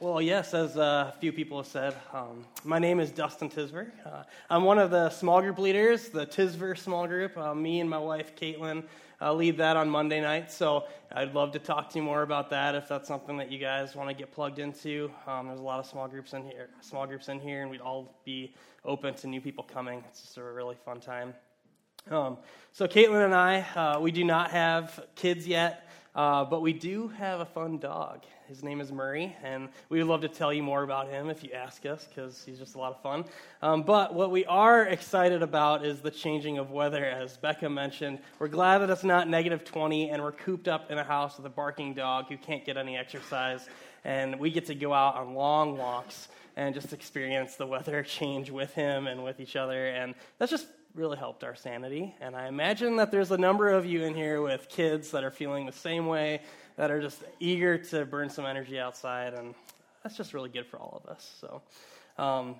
Well, yes, as uh, a few people have said, um, my name is Dustin Tisver. Uh, I'm one of the small group leaders, the Tisver small group. Uh, me and my wife, Caitlin, uh, lead that on Monday night. So I'd love to talk to you more about that if that's something that you guys want to get plugged into. Um, there's a lot of small groups in here, small groups in here, and we'd all be open to new people coming. It's just a really fun time. Um, so Caitlin and I, uh, we do not have kids yet. Uh, but we do have a fun dog. His name is Murray, and we would love to tell you more about him if you ask us, because he's just a lot of fun. Um, but what we are excited about is the changing of weather, as Becca mentioned. We're glad that it's not negative 20, and we're cooped up in a house with a barking dog who can't get any exercise, and we get to go out on long walks and just experience the weather change with him and with each other, and that's just really helped our sanity. And I imagine that there's a number of you in here with kids that are feeling the same way, that are just eager to burn some energy outside. And that's just really good for all of us. So, um,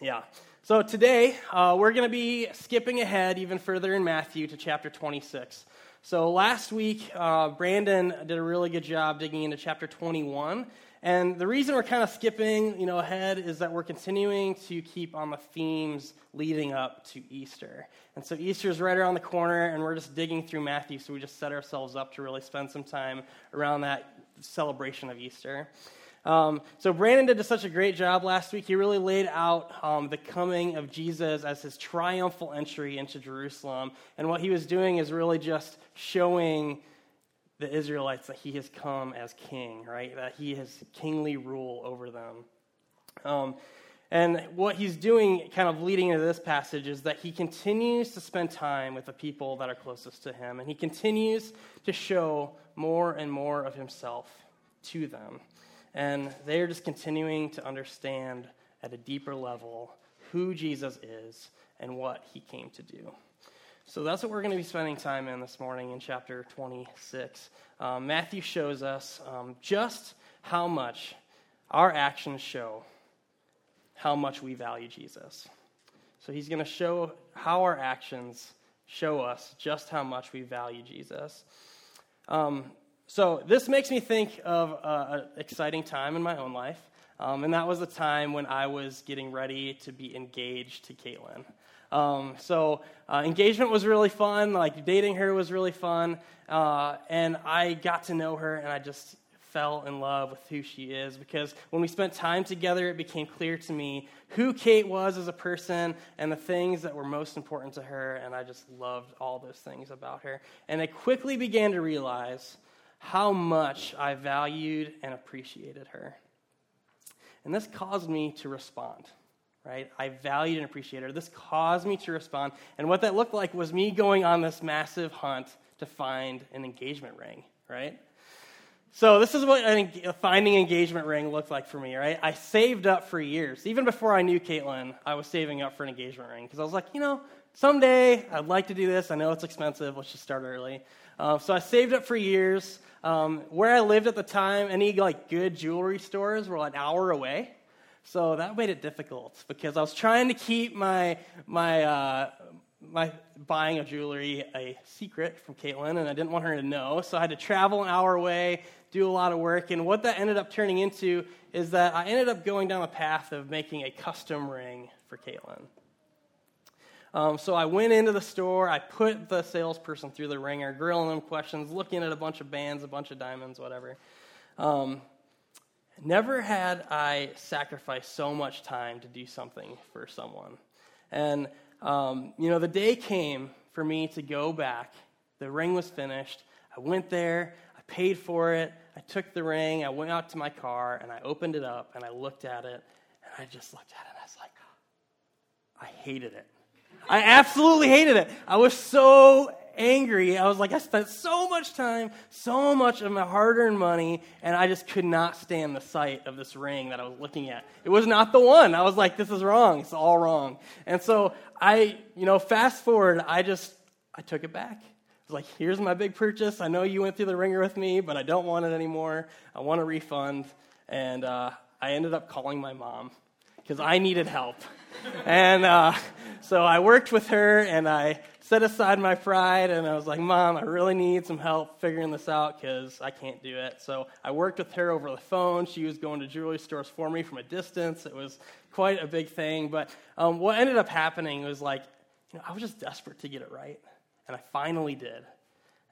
yeah. So today, uh, we're going to be skipping ahead even further in Matthew to chapter 26. So last week, uh, Brandon did a really good job digging into chapter 21. And the reason we're kind of skipping, you know, ahead is that we're continuing to keep on the themes leading up to Easter. And so Easter is right around the corner, and we're just digging through Matthew, so we just set ourselves up to really spend some time around that celebration of Easter. Um, so Brandon did such a great job last week. He really laid out um, the coming of Jesus as his triumphal entry into Jerusalem. And what he was doing is really just showing the Israelites that he has come as king, right? That he has kingly rule over them. Um, and what he's doing, kind of leading into this passage, is that he continues to spend time with the people that are closest to him, and he continues to show more and more of himself to them. And they are just continuing to understand at a deeper level who Jesus is and what he came to do. So that's what we're going to be spending time in this morning in chapter 26. Um, Matthew shows us um, just how much our actions show how much we value Jesus. So he's going to show how our actions show us just how much we value Jesus. Um, so this makes me think of an exciting time in my own life. Um, and that was the time when I was getting ready to be engaged to Caitlin. Um, so uh, engagement was really fun. Like dating her was really fun, uh, and I got to know her, and I just fell in love with who she is because when we spent time together, it became clear to me who Kate was as a person and the things that were most important to her, and I just loved all those things about her. And I quickly began to realize how much I valued and appreciated her. And this caused me to respond right? I valued and appreciated her. This caused me to respond. And what that looked like was me going on this massive hunt to find an engagement ring, right? So this is what a finding engagement ring looked like for me, right? I saved up for years. Even before I knew Caitlin, I was saving up for an engagement ring because I was like, you know, someday I'd like to do this. I know it's expensive. Let's just start early. Uh, so I saved up for years. Um, where I lived at the time, any like good jewelry stores were an hour away. So that made it difficult because I was trying to keep my, my, uh, my buying of jewelry a secret from Caitlin, and I didn't want her to know. So I had to travel an hour away, do a lot of work. And what that ended up turning into is that I ended up going down the path of making a custom ring for Caitlin. Um, so I went into the store, I put the salesperson through the ringer, grilling them questions, looking at a bunch of bands, a bunch of diamonds, whatever. Um, Never had I sacrificed so much time to do something for someone. And, um, you know, the day came for me to go back. The ring was finished. I went there, I paid for it, I took the ring, I went out to my car, and I opened it up and I looked at it, and I just looked at it and I was like, I hated it. I absolutely hated it. I was so angry. I was like, I spent so much time, so much of my hard earned money, and I just could not stand the sight of this ring that I was looking at. It was not the one. I was like, this is wrong. It's all wrong. And so I, you know, fast forward, I just, I took it back. I was like, here's my big purchase. I know you went through the ringer with me, but I don't want it anymore. I want a refund. And uh, I ended up calling my mom because I needed help. and uh, so I worked with her and I set aside my pride and I was like, Mom, I really need some help figuring this out because I can't do it. So I worked with her over the phone. She was going to jewelry stores for me from a distance. It was quite a big thing. But um, what ended up happening was like, you know, I was just desperate to get it right. And I finally did.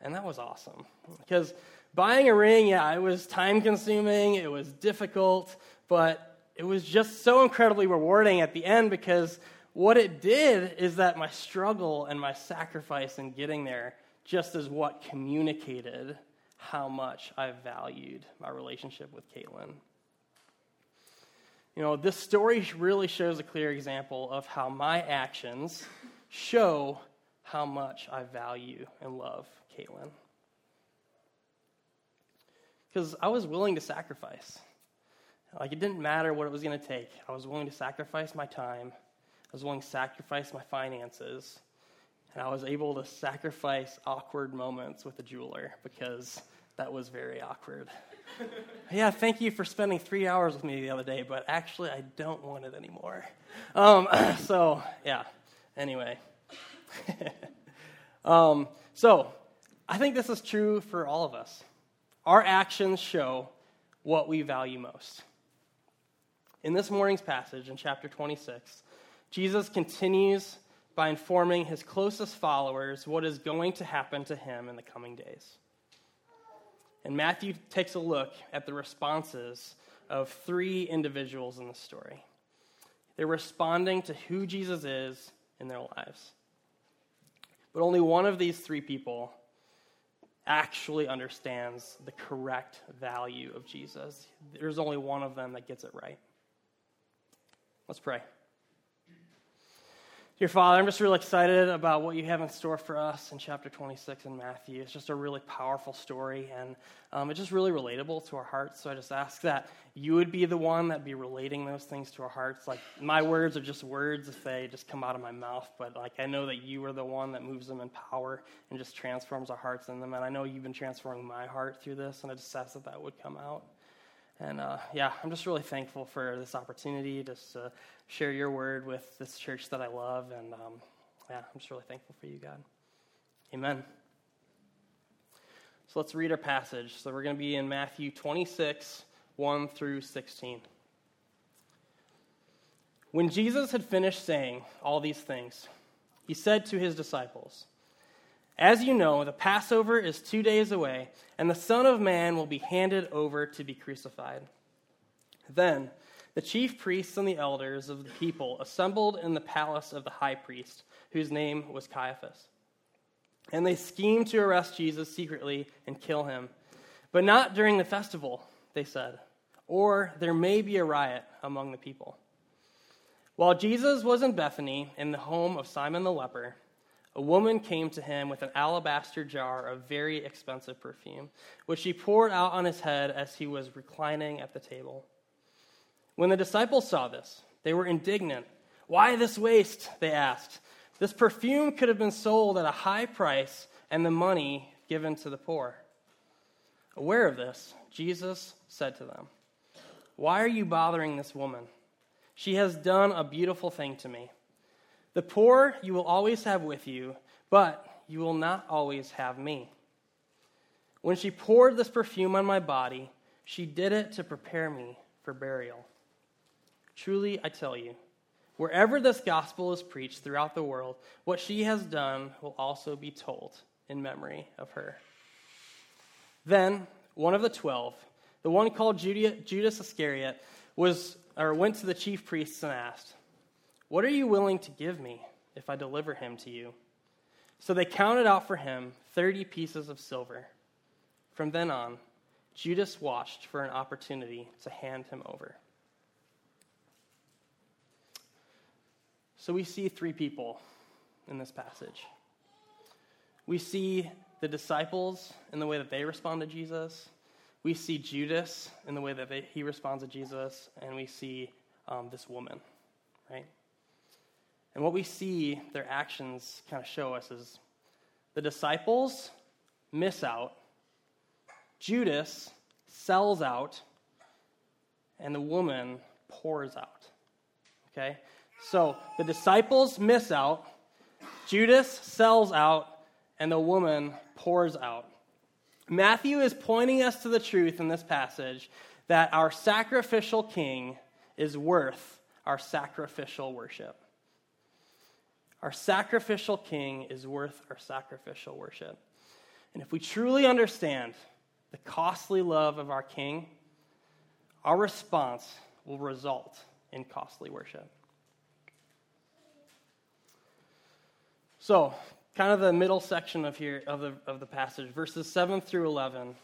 And that was awesome. Because buying a ring, yeah, it was time consuming, it was difficult, but it was just so incredibly rewarding at the end because what it did is that my struggle and my sacrifice in getting there just is what communicated how much I valued my relationship with Caitlin. You know, this story really shows a clear example of how my actions show how much I value and love Caitlin. Because I was willing to sacrifice. Like, it didn't matter what it was going to take. I was willing to sacrifice my time, was willing to sacrifice my finances, and I was able to sacrifice awkward moments with a jeweler because that was very awkward. yeah, thank you for spending three hours with me the other day, but actually, I don't want it anymore. Um, so, yeah, anyway. um, so, I think this is true for all of us. Our actions show what we value most. In this morning's passage, in chapter 26, Jesus continues by informing his closest followers what is going to happen to him in the coming days. And Matthew takes a look at the responses of three individuals in the story. They're responding to who Jesus is in their lives. But only one of these three people actually understands the correct value of Jesus. There's only one of them that gets it right. Let's pray. Dear Father, I'm just really excited about what you have in store for us in chapter 26 in Matthew. It's just a really powerful story, and um, it's just really relatable to our hearts. So I just ask that you would be the one that be relating those things to our hearts. Like my words are just words if they just come out of my mouth, but like I know that you are the one that moves them in power and just transforms our hearts in them. And I know you've been transforming my heart through this, and I just ask that that would come out. And uh, yeah, I'm just really thankful for this opportunity just to share your word with this church that I love. And um, yeah, I'm just really thankful for you, God. Amen. So let's read our passage. So we're going to be in Matthew 26, 1 through 16. When Jesus had finished saying all these things, he said to his disciples, as you know, the Passover is two days away, and the Son of Man will be handed over to be crucified. Then the chief priests and the elders of the people assembled in the palace of the high priest, whose name was Caiaphas. And they schemed to arrest Jesus secretly and kill him. But not during the festival, they said, or there may be a riot among the people. While Jesus was in Bethany, in the home of Simon the leper, a woman came to him with an alabaster jar of very expensive perfume, which she poured out on his head as he was reclining at the table. When the disciples saw this, they were indignant. Why this waste? They asked. This perfume could have been sold at a high price and the money given to the poor. Aware of this, Jesus said to them, Why are you bothering this woman? She has done a beautiful thing to me. The poor you will always have with you, but you will not always have me. When she poured this perfume on my body, she did it to prepare me for burial. Truly, I tell you, wherever this gospel is preached throughout the world, what she has done will also be told in memory of her. Then one of the twelve, the one called Judas Iscariot, was or went to the chief priests and asked, what are you willing to give me if I deliver him to you? So they counted out for him 30 pieces of silver. From then on, Judas watched for an opportunity to hand him over. So we see three people in this passage. We see the disciples in the way that they respond to Jesus. We see Judas in the way that they, he responds to Jesus. And we see um, this woman, right? And what we see their actions kind of show us is the disciples miss out, Judas sells out, and the woman pours out. Okay? So the disciples miss out, Judas sells out, and the woman pours out. Matthew is pointing us to the truth in this passage that our sacrificial king is worth our sacrificial worship. Our sacrificial king is worth our sacrificial worship. And if we truly understand the costly love of our king, our response will result in costly worship. So, kind of the middle section of here of the, of the passage, verses 7 through 11.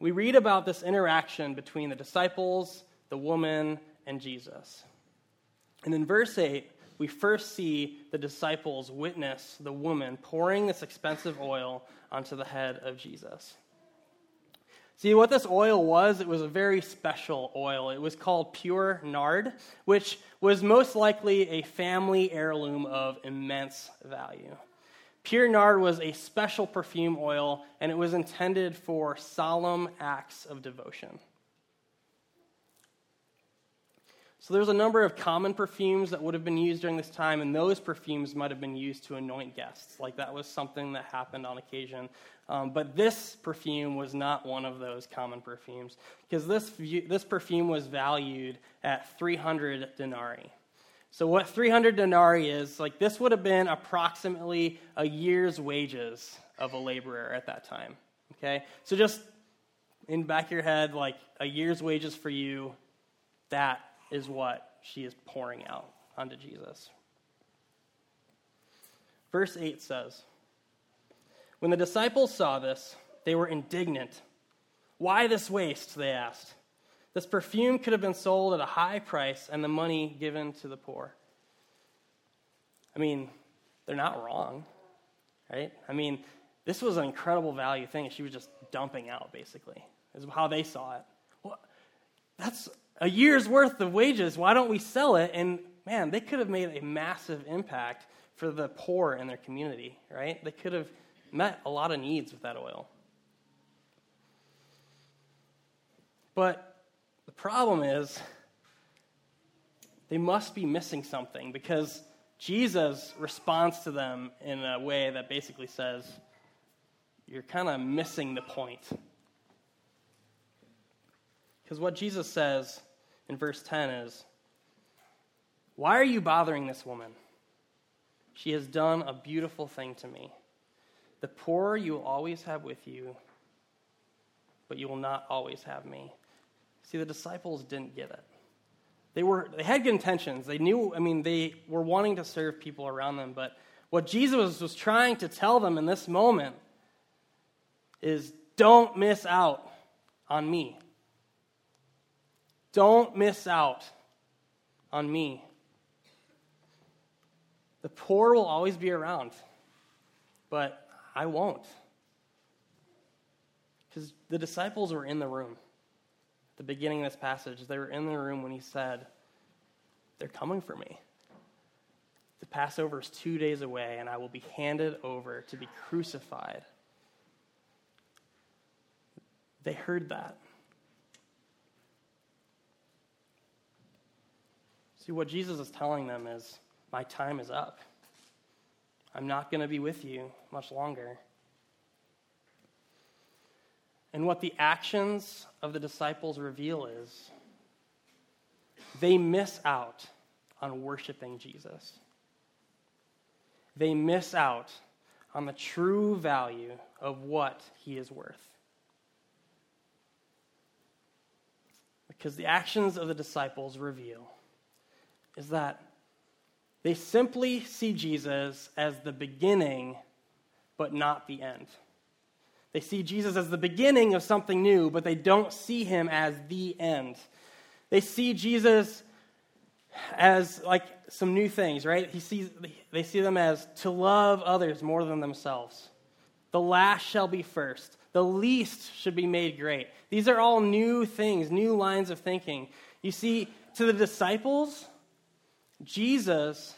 We read about this interaction between the disciples, the woman, and Jesus. And in verse 8, we first see the disciples witness the woman pouring this expensive oil onto the head of Jesus. See, what this oil was, it was a very special oil. It was called pure nard, which was most likely a family heirloom of immense value. Pure nard was a special perfume oil, and it was intended for solemn acts of devotion. So there's a number of common perfumes that would have been used during this time, and those perfumes might have been used to anoint guests. Like that was something that happened on occasion. Um, but this perfume was not one of those common perfumes, because this, this perfume was valued at 300 denarii. So, what 300 denarii is, like this would have been approximately a year's wages of a laborer at that time. Okay? So, just in back of your head, like a year's wages for you, that is what she is pouring out onto Jesus. Verse 8 says When the disciples saw this, they were indignant. Why this waste? They asked. This perfume could have been sold at a high price and the money given to the poor. I mean, they're not wrong, right? I mean, this was an incredible value thing she was just dumping out, basically, is how they saw it. Well, that's a year's worth of wages. Why don't we sell it? And man, they could have made a massive impact for the poor in their community, right? They could have met a lot of needs with that oil. But the problem is, they must be missing something because Jesus responds to them in a way that basically says, You're kind of missing the point. Because what Jesus says in verse 10 is, Why are you bothering this woman? She has done a beautiful thing to me. The poor you will always have with you, but you will not always have me. See, the disciples didn't get it. They, were, they had good intentions. They knew, I mean, they were wanting to serve people around them, but what Jesus was trying to tell them in this moment is don't miss out on me. Don't miss out on me. The poor will always be around, but I won't. Because the disciples were in the room. At the beginning of this passage, they were in the room when he said, They're coming for me. The Passover is two days away, and I will be handed over to be crucified. They heard that. See, what Jesus is telling them is, My time is up. I'm not going to be with you much longer. And what the actions of the disciples reveal is they miss out on worshiping Jesus. They miss out on the true value of what he is worth. Because the actions of the disciples reveal is that they simply see Jesus as the beginning, but not the end. They see Jesus as the beginning of something new, but they don't see him as the end. They see Jesus as like some new things, right? He sees, they see them as to love others more than themselves. The last shall be first. The least should be made great. These are all new things, new lines of thinking. You see, to the disciples, Jesus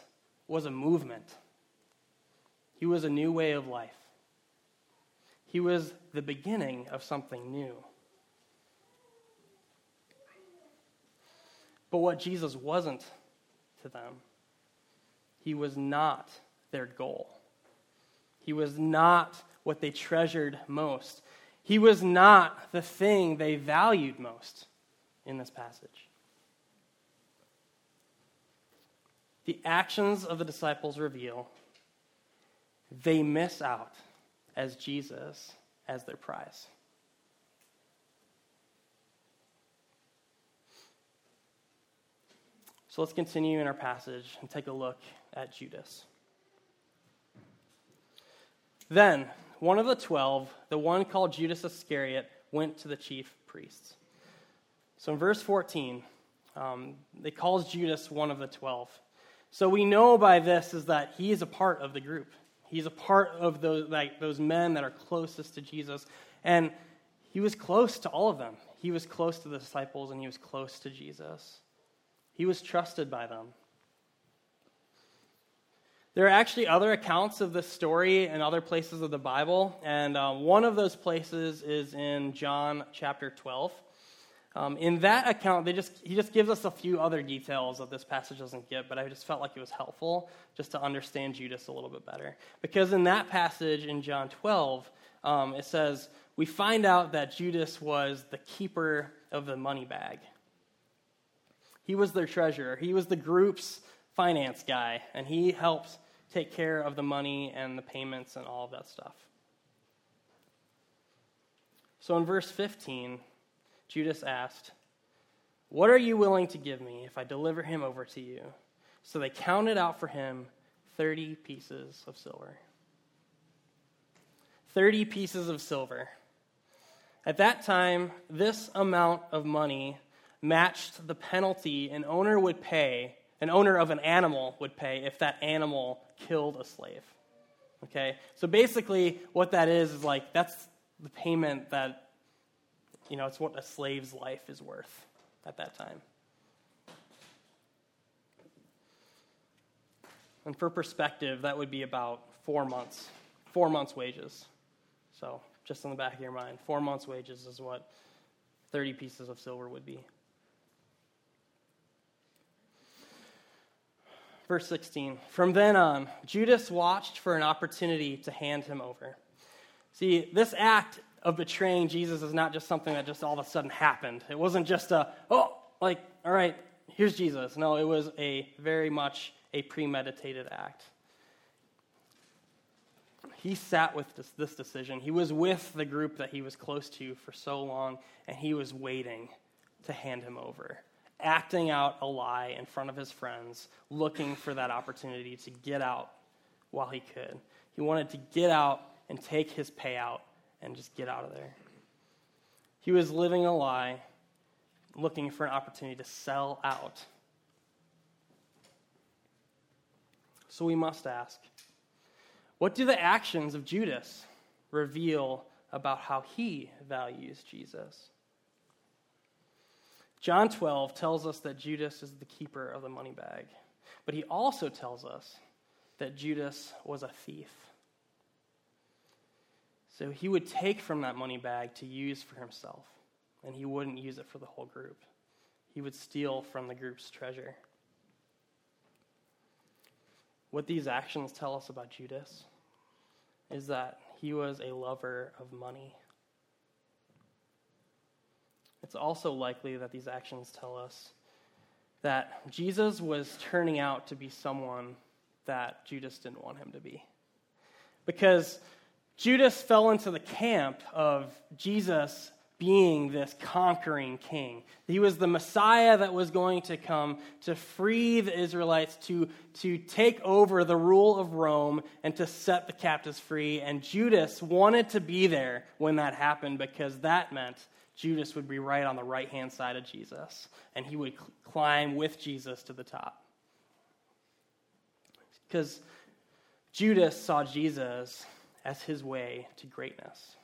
was a movement, he was a new way of life. He was the beginning of something new. But what Jesus wasn't to them. He was not their goal. He was not what they treasured most. He was not the thing they valued most in this passage. The actions of the disciples reveal they miss out as Jesus as their prize. So let's continue in our passage and take a look at Judas. Then, one of the twelve, the one called Judas Iscariot, went to the chief priests. So in verse 14, um, it calls Judas one of the twelve. So we know by this is that he is a part of the group. He's a part of those, like, those men that are closest to Jesus. And he was close to all of them. He was close to the disciples and he was close to Jesus. He was trusted by them. There are actually other accounts of this story in other places of the Bible, and um, one of those places is in John chapter 12. Um, in that account, just, he just gives us a few other details that this passage doesn't give, but I just felt like it was helpful just to understand Judas a little bit better. Because in that passage in John 12, um, it says, We find out that Judas was the keeper of the money bag. He was their treasurer, he was the group's finance guy, and he helped take care of the money and the payments and all of that stuff. So in verse 15, Judas asked, What are you willing to give me if I deliver him over to you? So they counted out for him 30 pieces of silver. 30 pieces of silver. At that time, this amount of money matched the penalty an owner would pay, an owner of an animal would pay if that animal killed a slave. Okay? So basically, what that is is like that's the payment that, you know, it's what a slave's life is worth at that time. And for perspective, that would be about four months, four months' wages. So, just in the back of your mind, four months' wages is what 30 pieces of silver would be. Verse 16 From then on, Judas watched for an opportunity to hand him over. See, this act of betraying Jesus is not just something that just all of a sudden happened. It wasn't just a, oh, like, all right, here's Jesus. No, it was a very much a premeditated act. He sat with this, this decision. He was with the group that he was close to for so long, and he was waiting to hand him over acting out a lie in front of his friends, looking for that opportunity to get out while he could. He wanted to get out and take his payout and just get out of there. He was living a lie, looking for an opportunity to sell out. So we must ask what do the actions of Judas reveal about how he values Jesus? John 12 tells us that Judas is the keeper of the money bag, but he also tells us that Judas was a thief. So he would take from that money bag to use for himself, and he wouldn't use it for the whole group. He would steal from the group's treasure. What these actions tell us about Judas is that he was a lover of money. It's also likely that these actions tell us that Jesus was turning out to be someone that Judas didn't want him to be. Because Judas fell into the camp of Jesus being this conquering king. He was the Messiah that was going to come to free the Israelites, to, to take over the rule of Rome, and to set the captives free. And Judas wanted to be there when that happened because that meant Judas would be right on the right hand side of Jesus, and he would cl- climb with Jesus to the top. Because Judas saw Jesus as his way to greatness.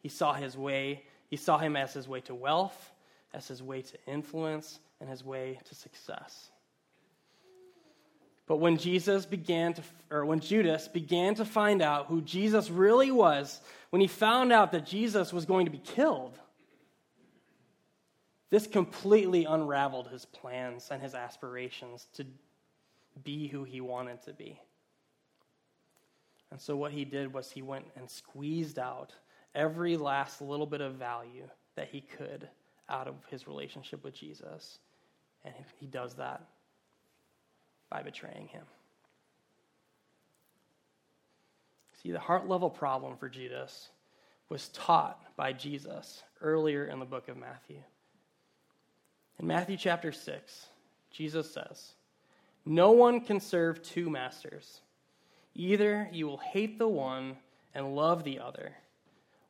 He saw his way, he saw him as his way to wealth, as his way to influence, and his way to success. But when Jesus began to, or when Judas began to find out who Jesus really was, when he found out that Jesus was going to be killed, this completely unraveled his plans and his aspirations to be who he wanted to be. And so what he did was he went and squeezed out every last little bit of value that he could out of his relationship with Jesus. And he does that by betraying him. See, the heart level problem for Judas was taught by Jesus earlier in the book of Matthew. In Matthew chapter 6, Jesus says, No one can serve two masters. Either you will hate the one and love the other,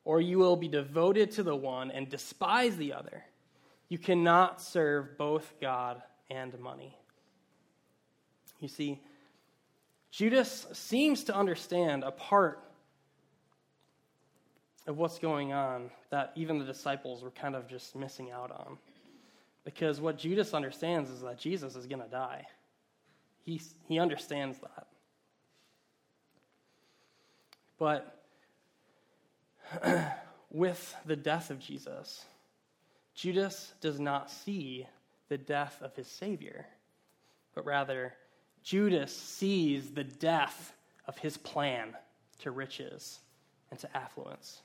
or you will be devoted to the one and despise the other. You cannot serve both God and money. You see, Judas seems to understand a part of what's going on that even the disciples were kind of just missing out on. Because what Judas understands is that Jesus is going to die. He, he understands that. But with the death of Jesus, Judas does not see the death of his Savior, but rather, Judas sees the death of his plan to riches and to affluence.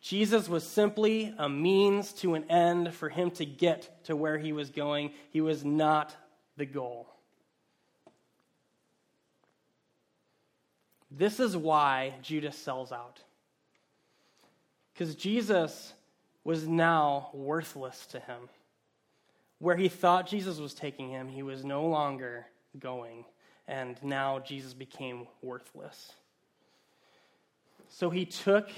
Jesus was simply a means to an end for him to get to where he was going. He was not the goal. This is why Judas sells out. Because Jesus was now worthless to him. Where he thought Jesus was taking him, he was no longer going. And now Jesus became worthless. So he took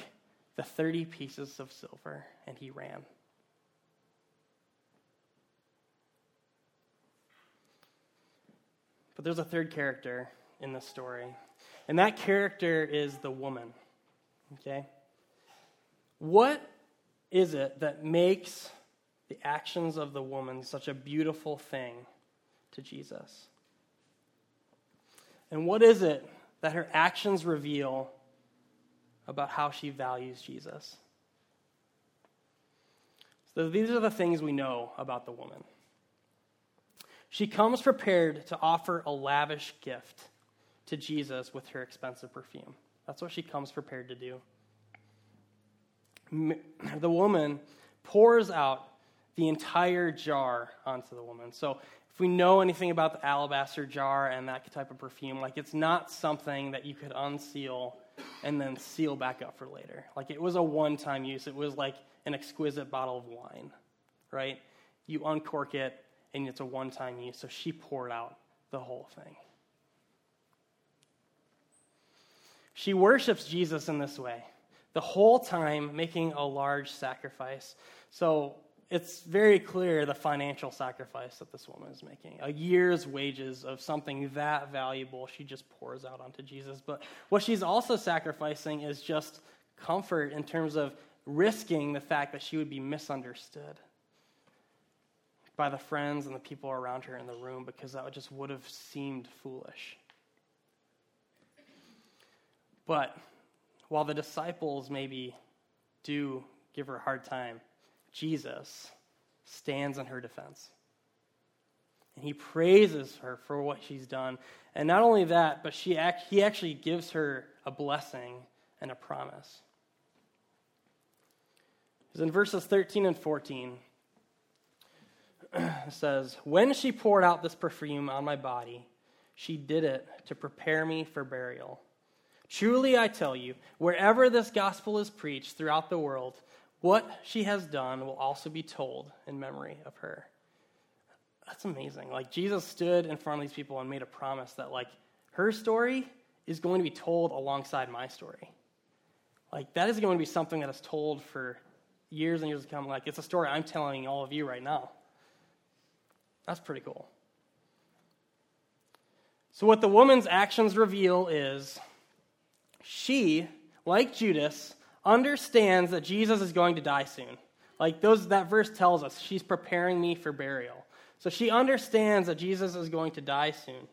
the 30 pieces of silver and he ran. But there's a third character in this story, and that character is the woman. Okay? What is it that makes the actions of the woman such a beautiful thing to Jesus? And what is it that her actions reveal about how she values Jesus. So these are the things we know about the woman. She comes prepared to offer a lavish gift to Jesus with her expensive perfume. That's what she comes prepared to do. The woman pours out the entire jar onto the woman. So, if we know anything about the alabaster jar and that type of perfume, like it's not something that you could unseal and then seal back up for later. Like it was a one time use. It was like an exquisite bottle of wine, right? You uncork it and it's a one time use. So she poured out the whole thing. She worships Jesus in this way, the whole time making a large sacrifice. So it's very clear the financial sacrifice that this woman is making. A year's wages of something that valuable, she just pours out onto Jesus. But what she's also sacrificing is just comfort in terms of risking the fact that she would be misunderstood by the friends and the people around her in the room because that just would have seemed foolish. But while the disciples maybe do give her a hard time, Jesus stands in her defense. And he praises her for what she's done. And not only that, but she act, he actually gives her a blessing and a promise. Because in verses 13 and 14, it says, When she poured out this perfume on my body, she did it to prepare me for burial. Truly, I tell you, wherever this gospel is preached throughout the world, what she has done will also be told in memory of her. That's amazing. Like, Jesus stood in front of these people and made a promise that, like, her story is going to be told alongside my story. Like, that is going to be something that is told for years and years to come. Like, it's a story I'm telling all of you right now. That's pretty cool. So, what the woman's actions reveal is she, like Judas, understands that Jesus is going to die soon. Like those that verse tells us, she's preparing me for burial. So she understands that Jesus is going to die soon.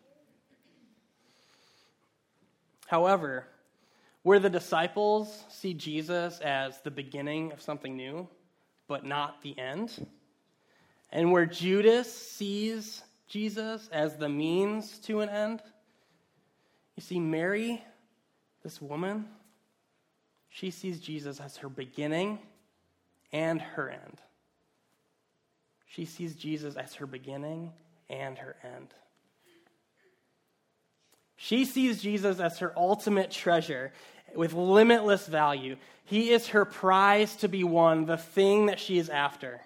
However, where the disciples see Jesus as the beginning of something new, but not the end, and where Judas sees Jesus as the means to an end. You see, Mary, this woman, she sees Jesus as her beginning and her end. She sees Jesus as her beginning and her end. She sees Jesus as her ultimate treasure with limitless value. He is her prize to be won, the thing that she is after.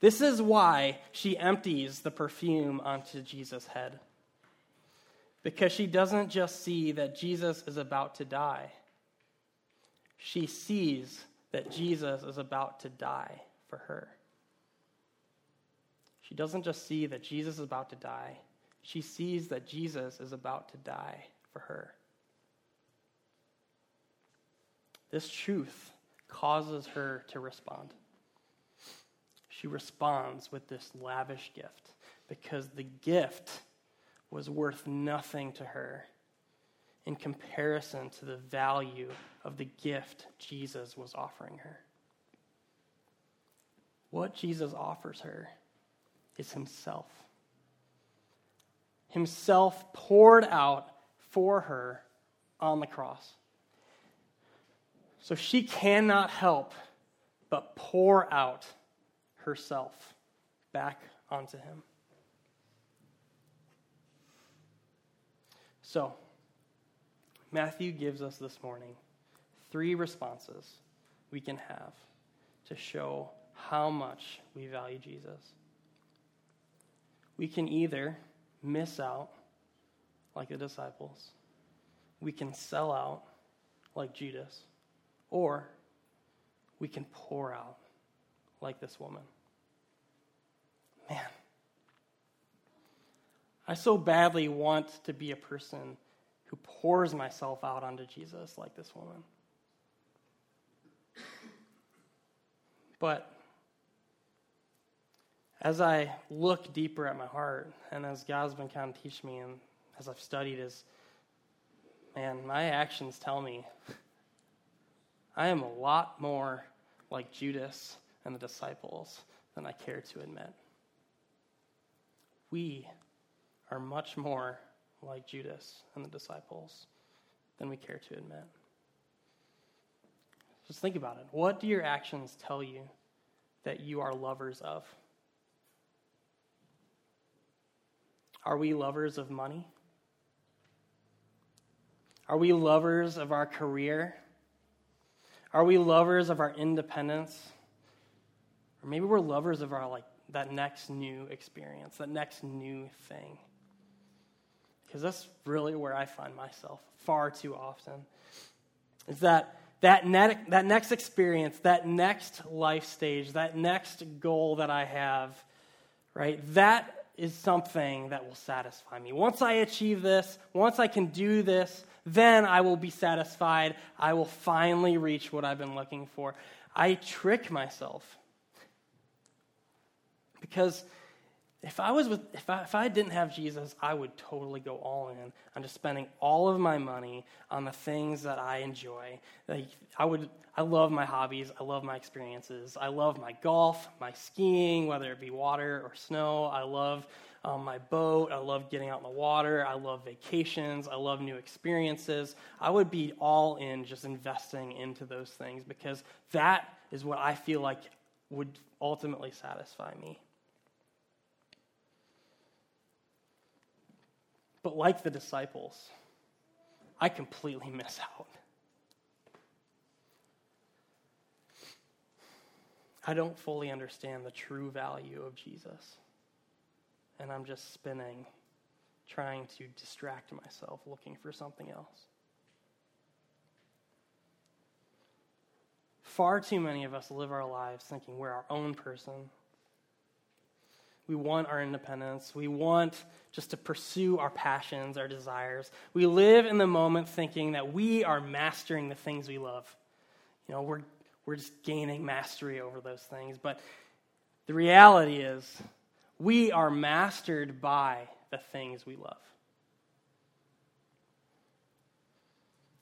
This is why she empties the perfume onto Jesus' head. Because she doesn't just see that Jesus is about to die, she sees that Jesus is about to die for her. She doesn't just see that Jesus is about to die, she sees that Jesus is about to die for her. This truth causes her to respond. She responds with this lavish gift because the gift was worth nothing to her in comparison to the value of the gift Jesus was offering her. What Jesus offers her is Himself. Himself poured out for her on the cross. So she cannot help but pour out herself back onto him. So, Matthew gives us this morning three responses we can have to show how much we value Jesus. We can either miss out like the disciples, we can sell out like Judas or we can pour out like this woman. Man, I so badly want to be a person who pours myself out onto Jesus like this woman. But as I look deeper at my heart, and as God's been kind of teaching me, and as I've studied, is man, my actions tell me I am a lot more like Judas and the disciples than I care to admit. We are much more like Judas and the disciples than we care to admit. Just think about it. What do your actions tell you that you are lovers of? Are we lovers of money? Are we lovers of our career? Are we lovers of our independence? Or maybe we're lovers of our like that next new experience, that next new thing. Because that's really where I find myself far too often. Is that that, that next experience, that next life stage, that next goal that I have, right? That is something that will satisfy me. Once I achieve this, once I can do this, then I will be satisfied. I will finally reach what I've been looking for. I trick myself. Because if I was with if I, if I didn't have Jesus, I would totally go all in on just spending all of my money on the things that I enjoy. Like I would I love my hobbies, I love my experiences. I love my golf, my skiing, whether it be water or snow. I love um, my boat. I love getting out in the water. I love vacations. I love new experiences. I would be all in just investing into those things because that is what I feel like would ultimately satisfy me. But like the disciples, I completely miss out. I don't fully understand the true value of Jesus. And I'm just spinning, trying to distract myself, looking for something else. Far too many of us live our lives thinking we're our own person, we want our independence. We want just to pursue our passions, our desires. We live in the moment thinking that we are mastering the things we love. You know, we're, we're just gaining mastery over those things. But the reality is, we are mastered by the things we love.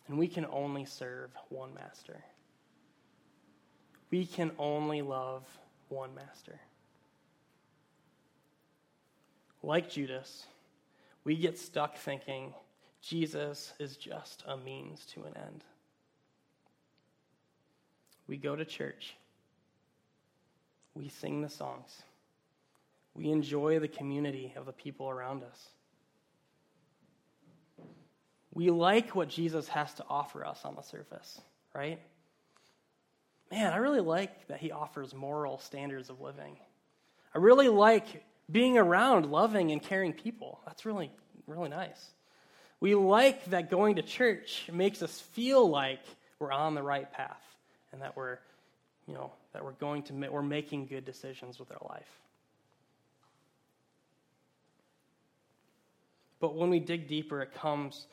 And we can only serve one master. We can only love one master. Like Judas, we get stuck thinking Jesus is just a means to an end. We go to church. We sing the songs. We enjoy the community of the people around us. We like what Jesus has to offer us on the surface, right? Man, I really like that he offers moral standards of living. I really like being around loving and caring people. That's really, really nice. We like that going to church makes us feel like we're on the right path and that we're, you know, that we're going to we're making good decisions with our life. But when we dig deeper, it comes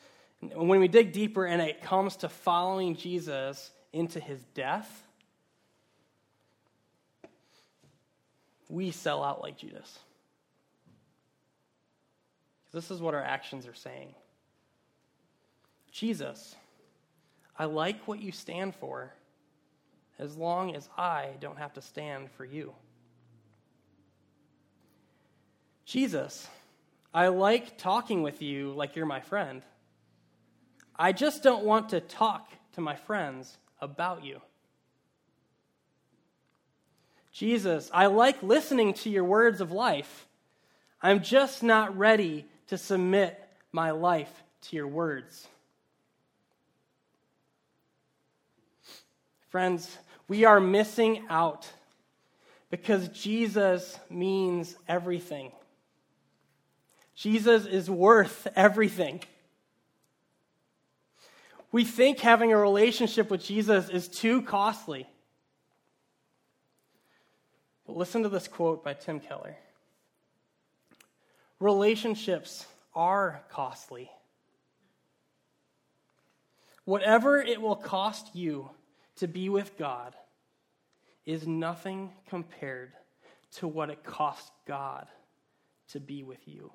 when we dig deeper and it comes to following Jesus into his death, we sell out like Judas. This is what our actions are saying. Jesus, I like what you stand for as long as I don't have to stand for you. Jesus, I like talking with you like you're my friend. I just don't want to talk to my friends about you. Jesus, I like listening to your words of life. I'm just not ready to submit my life to your words. Friends, we are missing out because Jesus means everything. Jesus is worth everything. We think having a relationship with Jesus is too costly. But listen to this quote by Tim Keller Relationships are costly. Whatever it will cost you to be with God is nothing compared to what it cost God to be with you.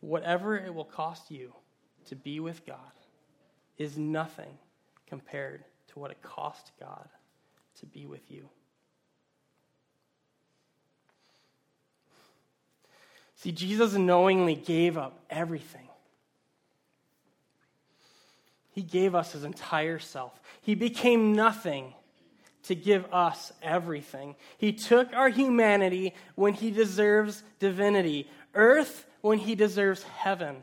Whatever it will cost you to be with God is nothing compared to what it cost God to be with you. See, Jesus knowingly gave up everything he gave us his entire self. He became nothing to give us everything. He took our humanity when he deserves divinity, earth when he deserves heaven,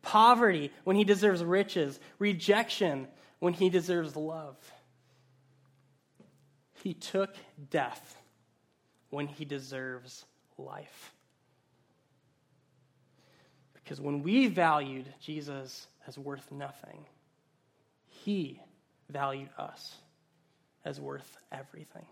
poverty when he deserves riches, rejection when he deserves love. He took death when he deserves life. Because when we valued Jesus as worth nothing, he valued us as worth everything.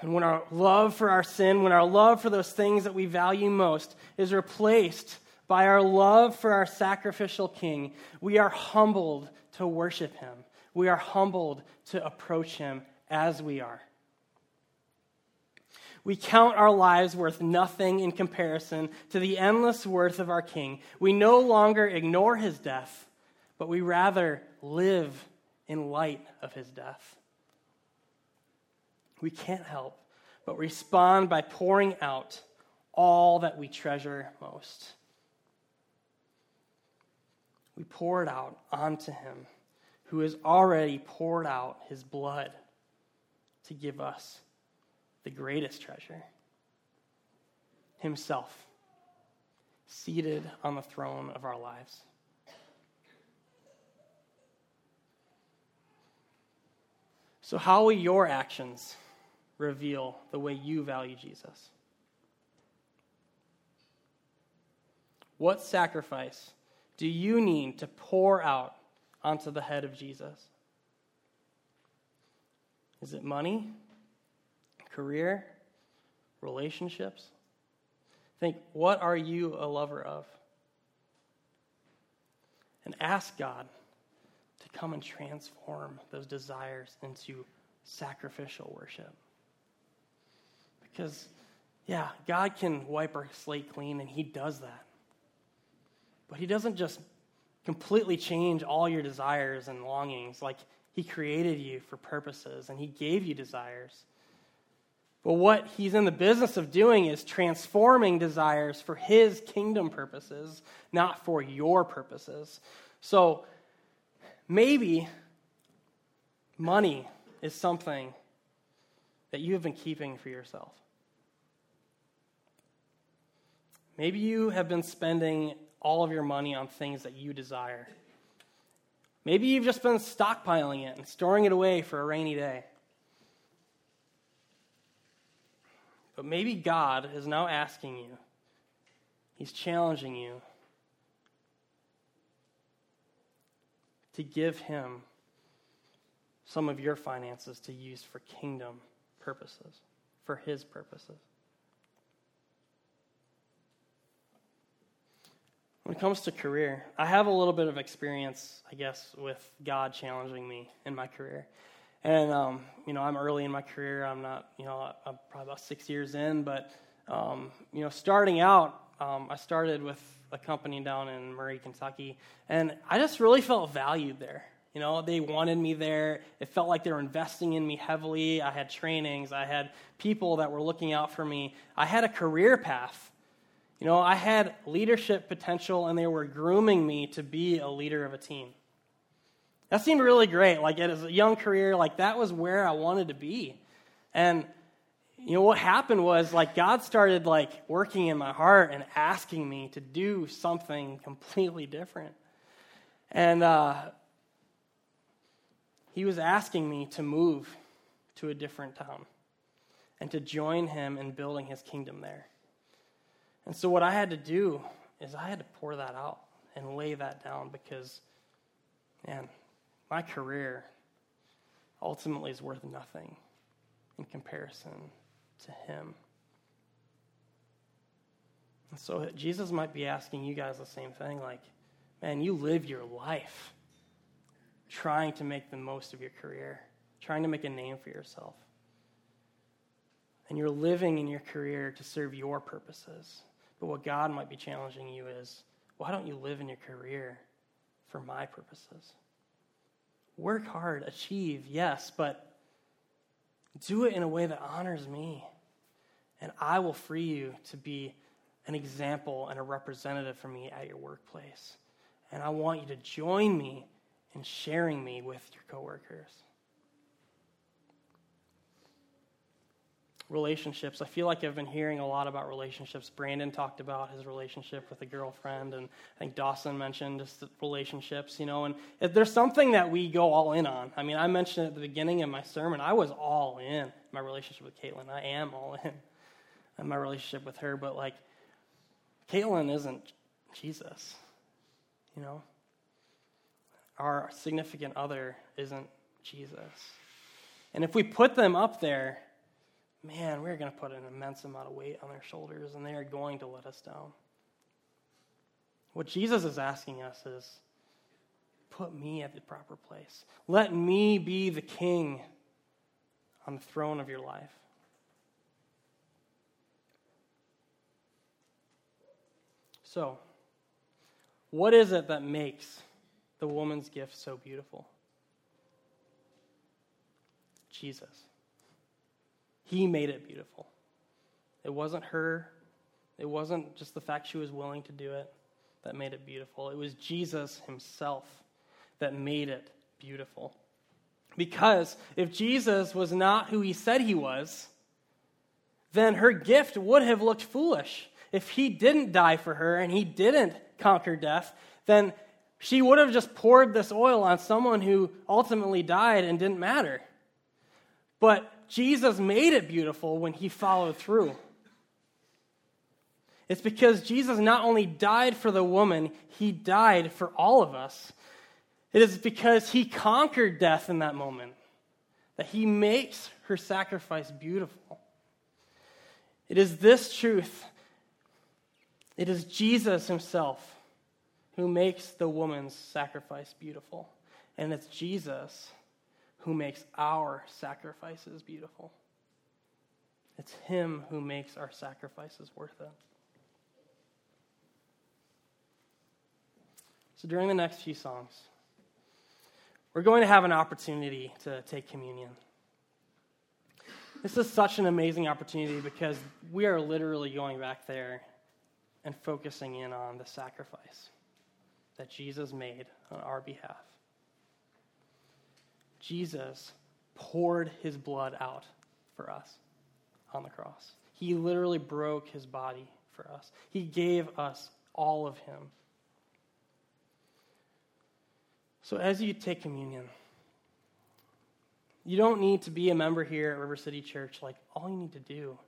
And when our love for our sin, when our love for those things that we value most is replaced by our love for our sacrificial King, we are humbled to worship him. We are humbled to approach him as we are. We count our lives worth nothing in comparison to the endless worth of our King. We no longer ignore his death, but we rather live in light of his death. We can't help but respond by pouring out all that we treasure most. We pour it out onto him who has already poured out his blood to give us the greatest treasure Himself, seated on the throne of our lives. So, how will your actions reveal the way you value Jesus? What sacrifice do you need to pour out onto the head of Jesus? Is it money? Career, relationships. Think, what are you a lover of? And ask God to come and transform those desires into sacrificial worship. Because, yeah, God can wipe our slate clean, and He does that. But He doesn't just completely change all your desires and longings. Like, He created you for purposes and He gave you desires. But what He's in the business of doing is transforming desires for His kingdom purposes, not for your purposes. So maybe money is something that you have been keeping for yourself. Maybe you have been spending all of your money on things that you desire. Maybe you've just been stockpiling it and storing it away for a rainy day. But maybe God is now asking you, He's challenging you to give Him some of your finances to use for kingdom purposes, for His purposes. When it comes to career, I have a little bit of experience, I guess, with God challenging me in my career. And, um, you know, I'm early in my career. I'm not, you know, I'm probably about six years in. But, um, you know, starting out, um, I started with a company down in Murray, Kentucky. And I just really felt valued there. You know, they wanted me there. It felt like they were investing in me heavily. I had trainings, I had people that were looking out for me. I had a career path you know, I had leadership potential and they were grooming me to be a leader of a team. That seemed really great. Like, as a young career, like, that was where I wanted to be. And, you know, what happened was, like, God started, like, working in my heart and asking me to do something completely different. And uh, He was asking me to move to a different town and to join Him in building His kingdom there. And so, what I had to do is I had to pour that out and lay that down because, man, my career ultimately is worth nothing in comparison to Him. And so, Jesus might be asking you guys the same thing like, man, you live your life trying to make the most of your career, trying to make a name for yourself. And you're living in your career to serve your purposes. But what God might be challenging you is why don't you live in your career for my purposes? Work hard, achieve, yes, but do it in a way that honors me. And I will free you to be an example and a representative for me at your workplace. And I want you to join me in sharing me with your coworkers. Relationships. I feel like I've been hearing a lot about relationships. Brandon talked about his relationship with a girlfriend, and I think Dawson mentioned just relationships, you know. And there's something that we go all in on. I mean, I mentioned at the beginning of my sermon, I was all in my relationship with Caitlin. I am all in in my relationship with her, but like, Caitlin isn't Jesus, you know. Our significant other isn't Jesus. And if we put them up there, man, we're going to put an immense amount of weight on their shoulders and they are going to let us down. What Jesus is asking us is put me at the proper place. Let me be the king on the throne of your life. So, what is it that makes the woman's gift so beautiful? Jesus. He made it beautiful. It wasn't her, it wasn't just the fact she was willing to do it that made it beautiful. It was Jesus himself that made it beautiful. Because if Jesus was not who he said he was, then her gift would have looked foolish. If he didn't die for her and he didn't conquer death, then she would have just poured this oil on someone who ultimately died and didn't matter. But Jesus made it beautiful when he followed through. It's because Jesus not only died for the woman, he died for all of us. It is because he conquered death in that moment that he makes her sacrifice beautiful. It is this truth. It is Jesus himself who makes the woman's sacrifice beautiful. And it's Jesus who makes our sacrifices beautiful. It's Him who makes our sacrifices worth it. So during the next few songs, we're going to have an opportunity to take communion. This is such an amazing opportunity because we are literally going back there and focusing in on the sacrifice that Jesus made on our behalf. Jesus poured his blood out for us on the cross. He literally broke his body for us, he gave us all of him. So as you take communion, you don't need to be a member here at River City Church. Like, all you need to do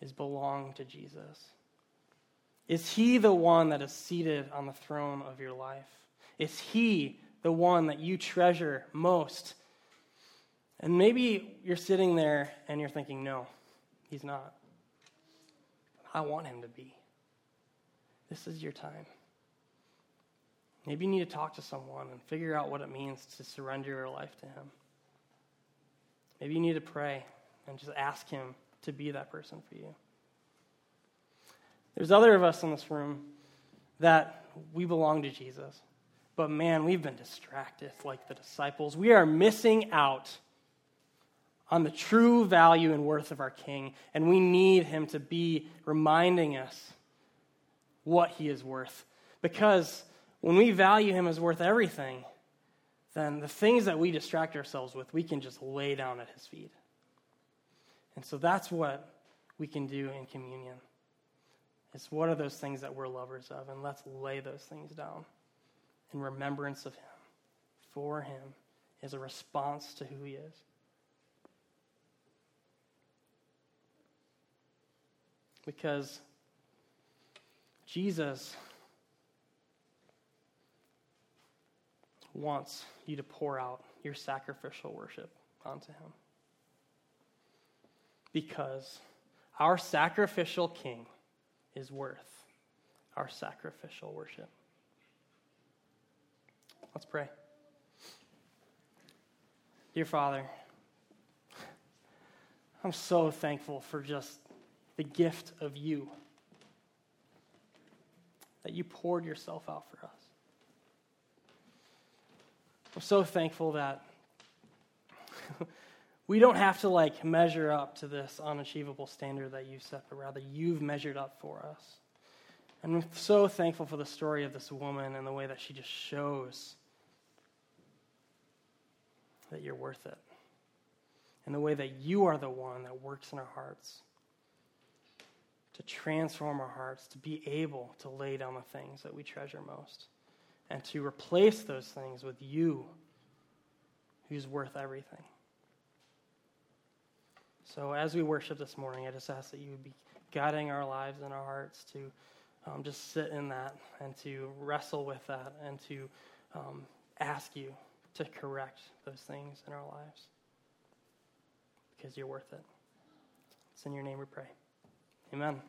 is belong to Jesus. Is He the one that is seated on the throne of your life? Is He the one that you treasure most? And maybe you're sitting there and you're thinking, no, He's not. I want Him to be. This is your time. Maybe you need to talk to someone and figure out what it means to surrender your life to Him. Maybe you need to pray and just ask Him to be that person for you. There's other of us in this room that we belong to Jesus. But man, we've been distracted like the disciples. We are missing out on the true value and worth of our King, and we need him to be reminding us what he is worth. Because when we value him as worth everything, then the things that we distract ourselves with, we can just lay down at his feet. And so that's what we can do in communion. It's what are those things that we're lovers of, and let's lay those things down in remembrance of him, for him, as a response to who he is. Because Jesus wants you to pour out your sacrificial worship onto Him. Because our sacrificial King is worth our sacrificial worship. Let's pray. Dear Father, I'm so thankful for just the gift of you, that you poured yourself out for us. I'm so thankful that we don't have to like measure up to this unachievable standard that you set, but rather you've measured up for us. And I'm so thankful for the story of this woman and the way that she just shows that you're worth it. And the way that you are the one that works in our hearts to transform our hearts, to be able to lay down the things that we treasure most and to replace those things with you, who's worth everything. So, as we worship this morning, I just ask that you would be guiding our lives and our hearts to um, just sit in that and to wrestle with that and to um, ask you to correct those things in our lives because you're worth it. It's in your name we pray. Amen.